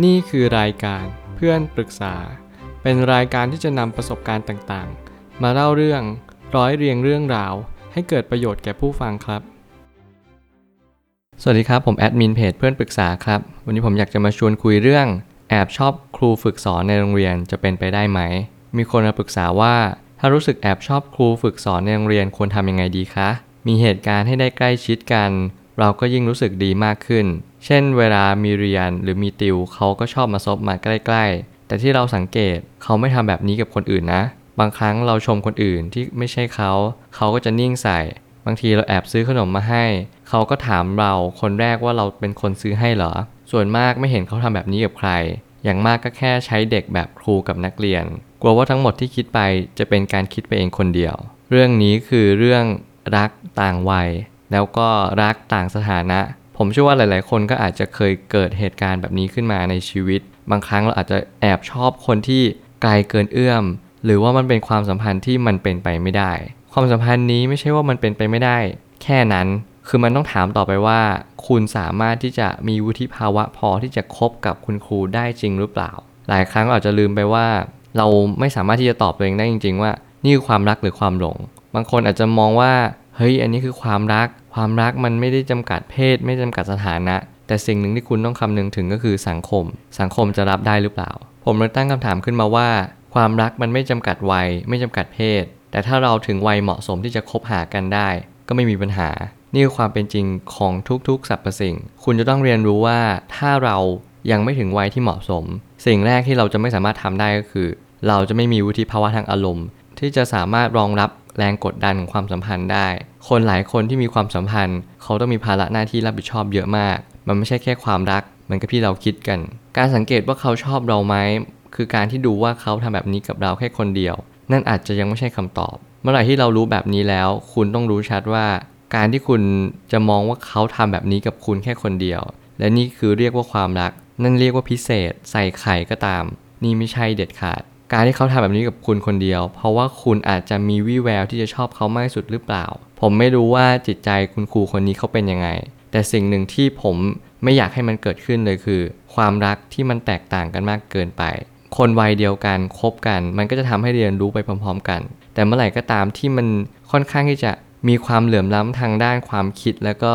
นี่คือรายการเพื่อนปรึกษา เป็นรายการที่จะนำประสบการณ์ต่างๆ มาเล่าเรื่องร้อยเรียงเรื่องราว ให้เกิดประโยชน์แก่ผู้ฟังครับ สวัสดีครับ ผมแอดมินเพจเพื่อนปรึกษาครับ วันนี้ผมอยากจะมาชวนคุยเรื่อง แอบชอบครูฝึกสอนในโรงเรียนจะเป็นไปได้ไหม มีคนมาปรึกษาว่า ถ้ารู้สึกแอบชอบครูฝึกสอนในโรงเรียนควรทำยังไงดีคะ มีเหตุการณ์ให้ได้ใกล้ชิดกัน เราก็ยิ่งรู้สึกดีมากขึ้น เช่นเวลามีเรียนหรือมีติวเขาก็ชอบมาซบมาใกล้ ๆ แต่ที่เราสังเกตเขาไม่ทำแบบนี้กับคนอื่นนะ บางครั้งเราชมคนอื่นที่ไม่ใช่เขาเขาก็จะนิ่งใส่ บางทีเราแอบซื้อขนมมาให้ เขาก็ถามเราคนแรกว่าเราเป็นคนซื้อให้เหรอ ส่วนมากไม่เห็นเขาทำแบบนี้กับใคร อย่างมากก็แค่ใช้เด็กแบบครูกับนักเรียน กลัวว่าทั้งหมดที่คิดไปจะเป็นการคิดไปเองคนเดียว เรื่องนี้คือเรื่องรักต่างวัย แล้วก็รักต่างสถานะ ผมเชื่อว่าหลาย ๆ คนก็อาจจะเคยเกิดเหตุการณ์แบบนี้ขึ้นมาในชีวิต บางครั้งเราอาจจะแอบชอบคนที่ไกลเกินเอื้อม หรือว่ามันเป็นความสัมพันธ์ที่มันเป็นไปไม่ได้ ความสัมพันธ์นี้ไม่ใช่ว่ามันเป็นไปไม่ได้ แค่นั้น คือมันต้องถามต่อไปว่า คุณสามารถที่จะมีวุฒิภาวะพอที่จะคบกับคุณครูได้จริงหรือเปล่า หลายครั้งอาจจะลืมไปว่า เราไม่สามารถที่จะตอบตัวเองได้จริง ๆ ว่า นี่คือความรักหรือความหลง บางคนอาจจะมองว่า เฮ้ย อันนี้คือความรัก ความรักมันไม่ได้จำกัดเพศ ไม่จำกัดสถานะ แต่สิ่งหนึ่งที่คุณต้องคำนึงถึงก็คือสังคม สังคมจะรับได้หรือเปล่า ผมเลยตั้งคำถามขึ้นมาว่า ความรักมันไม่จำกัดวัย ไม่จำกัดเพศ แต่ถ้าเราถึงวัยเหมาะสมที่จะคบหากันได้ ก็ไม่มีปัญหา นี่คือความเป็นจริงของทุกๆสรรพสิ่ง คุณจะต้องเรียนรู้ว่าถ้าเรายังไม่ถึงวัยที่เหมาะสม สิ่งแรกที่เราจะไม่สามารถทำได้ก็คือ เราจะไม่มีวุฒิภาวะทางอารมณ์ ที่จะสามารถรองรับ แรงกดดันของความสัมพันธ์ได้ คนหลายคนที่มีความสัมพันธ์ เขาต้องมีภาระหน้าที่รับผิดชอบเยอะมาก มันไม่ใช่แค่ความรักเหมือนกับที่เราคิดกัน การสังเกตว่าเขาชอบเราไหมคือการที่ดูว่าเขาทำแบบนี้กับเราแค่คนเดียว นั่นอาจจะยังไม่ใช่คำตอบ เมื่อไหร่ที่เรารู้แบบนี้แล้ว คุณต้องรู้ชัดว่า การที่คุณจะมองว่าเขาทำแบบนี้กับคุณแค่คนเดียว และนี่คือเรียกว่าความรัก นั่นเรียกว่าพิเศษ ใส่ไข่ก็ตาม นี่ไม่ใช่เด็ดขาด การที่เขาทำแบบนี้กับคุณคนเดียว เพราะว่าคุณอาจจะมีวี่แววที่จะชอบเขามากสุดหรือเปล่า ผมไม่รู้ว่าจิตใจคุณครูคนนี้เขาเป็นยังไง แต่สิ่งหนึ่งที่ผมไม่อยากให้มันเกิดขึ้นเลยคือ ความรักที่มันแตกต่างกันมากเกินไป คนวัยเดียวกันคบกัน มันก็จะทำให้เรียนรู้ไปพร้อม ๆ กัน แต่เมื่อไหร่ก็ตามที่มันค่อนข้างที่จะมีความเหลื่อมล้ำทางด้านความคิด แล้วก็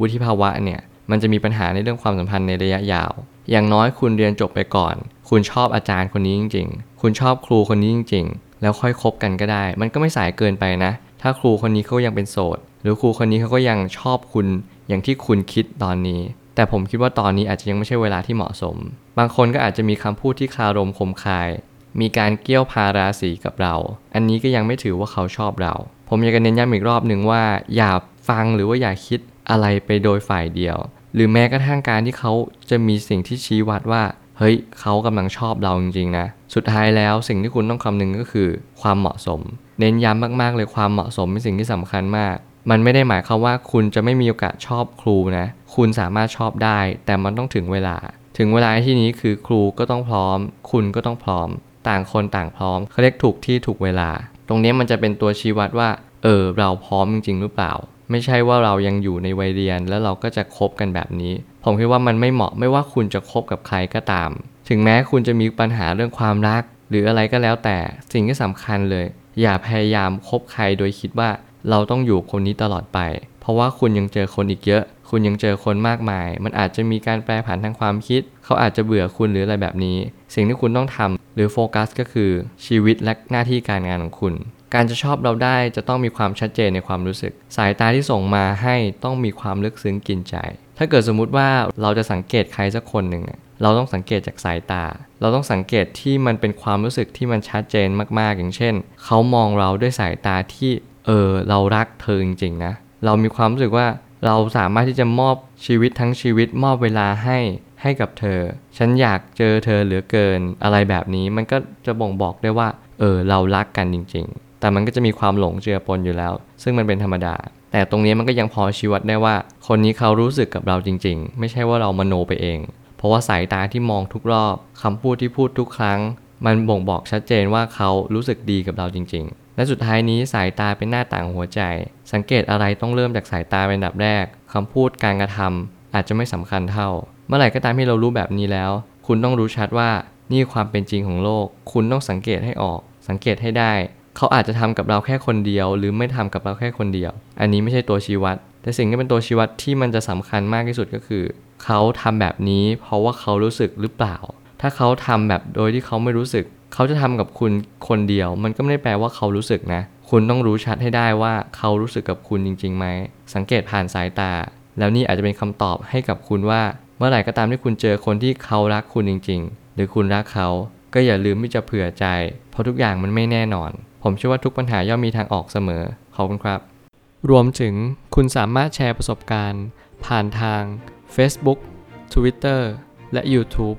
วุฒิภาวะเนี่ยมันจะมีปัญหาในเรื่องความสัมพันธ์ในระยะยาว อย่างน้อยคุณเรียนจบไปก่อน คุณชอบอาจารย์คนนี้จริง ๆ คุณชอบครูคนนี้จริง ๆ แล้วค่อยคบกันก็ได้ มันก็ไม่สายเกินไปนะ ถ้าครูคนนี้เขายังเป็นโสด หรือครูคนนี้เขาก็ยังชอบคุณ อย่างที่คุณคิดตอนนี้ แต่ผมคิดว่าตอนนี้อาจจะยังไม่ใช่เวลาที่เหมาะสม บางคนก็อาจจะมีคำพูดที่คารมคมคาย มีการเกี่ยวพาราสีกับเรา อันนี้ก็ยังไม่ถือว่าเขาชอบเรา ผมอยากจะเน้นย้ำอีกรอบหนึ่งว่าอย่าฟังหรือว่าอย่าคิดอะไรไปโดยฝ่ายเดียว หรือแม้กระทั่งการที่เขาจะมีสิ่งที่ชี้วัดว่า เฮ้ยเขากำลังชอบเราจริงๆนะ สุดท้ายแล้วสิ่งที่คุณต้องคำนึงก็คือ ความเหมาะสม เน้นย้ำมากๆเลยความเหมาะสมเป็นสิ่งที่สำคัญมาก มันไม่ได้หมายความว่าคุณจะไม่มีโอกาสชอบครูนะ คุณสามารถชอบได้ แต่มันต้องถึงเวลา ถึงเวลาที่นี้คือครูก็ต้องพร้อม คุณก็ต้องพร้อม ต่างคนต่างพร้อมเขาเรียกถูกที่ถูกเวลา ตรงนี้มันจะเป็นตัวชี้วัดว่า เออเราพร้อมจริงๆหรือเปล่า ไม่ใช่ว่าเรายังอยู่ในวัยเรียน แล้วเราก็จะคบกันแบบนี้ ผมคิดว่ามันไม่เหมาะไม่ว่าคุณจะคบกับใครก็ตาม ถึงแม้คุณจะมีปัญหาเรื่องความรัก หรืออะไรก็แล้วแต่สิ่งที่สำคัญเลย อย่าพยายามคบใครโดยคิดว่าเราต้องอยู่คนนี้ตลอดไป ราะว่าคุณยังเจอคนอีกเยอะ คุณยังเจอคนมากมาย มันอาจจะมีการแปรผันทางความคิด เขาอาจจะเบื่อคุณหรืออะไรแบบนี้ สิ่งที่คุณต้องทำหรือโฟกัสก็คือชีวิตและหน้าที่การงานของคุณการจะชอบเราได้จะต้องมีความชัดเจนในความรู้สึก สายตาที่ส่งมาให้ต้องมีความลึกซึ้งกินใจ ถ้าเกิดสมมุติว่าเราจะสังเกตใครสักคนหนึ่งเราต้องสังเกตจากสายตา เราต้องสังเกตที่มันเป็นความรู้สึกที่มันชัดเจนมากๆ อย่างเช่น เขามองเราด้วยสายตาที่เออเรารักเธอจริงๆนะ เรามีความรู้สึกว่าเราสามารถที่จะมอบชีวิตทั้งชีวิตมอบเวลาให้ให้กับเธอ ฉันอยากเจอเธอเหลือเกินอะไรแบบนี้มันก็จะบ่งบอกได้ว่า เออ เรารักกันจริง ๆ แต่มันก็จะมีความหลงเจือปนอยู่แล้ว ซึ่งมันเป็นธรรมดา แต่ตรงนี้มันก็ยังพอชี้วัดได้ว่า คนนี้เขารู้สึกกับเราจริง ๆ ไม่ใช่ว่าเรามโนไปเอง เพราะว่าสายตาที่มองทุกรอบคำพูดที่พูดทุกครั้ง มันบ่งบอกชัดเจนว่าเขารู้สึกดีกับเราจริง ๆ และสุดท้ายนี้สายตาเป็นหน้าต่างหัวใจ สังเกตอะไรต้องเริ่มจากสายตาเป็นอันดับแรกคำพูดการกระทำอาจจะไม่สำคัญเท่า เมื่อไหร่ก็ตามที่เรารู้แบบนี้แล้วคคุณต้องรู้ชัดว่านี่ความเป็นจริงของโลก คุณต้องสังเกตให้ออก สังเกตให้ได้ เขาอาจจะทำกับเราแค่คนเดียว หรือไม่ทำกับเราแค่คนเดียว อันนี้ไม่ใช่ตัวชี้วัด แต่สิ่งที่เป็นตัวชี้วัดที่มันจะสำคัญมากที่สุดก็คือ เขาทำแบบนี้ เพราะว่าเขารู้สึกหรือเปล่า ถ้าเขาทำแบบโดยที่เขาไม่รู้สึก เขาจะทำกับคุณคนเดียว มันก็ไม่ได้แปลว่าเขารู้สึกนะ คุณต้องรู้ชัดให้ได้ว่าเขารู้สึกกับคุณจริงๆไหม สังเกตผ่านสายตา แล้วนี่อาจจะเป็นคำตอบให้กับคุณว่า เมื่อไหร่ก็ตามที่คุณเจอคนที่เขารักคุณจริง ๆ หรือคุณรักเขา ก็อย่าลืมที่จะเผื่อใจ เพราะทุกอย่างมันไม่แน่นอน ผมเชื่อว่าทุกปัญหาย่อมมีทางออกเสมอ ขอบคุณครับ รวมถึงคุณสามารถแชร์ประสบการณ์ ผ่านทาง Facebook Twitter และ YouTube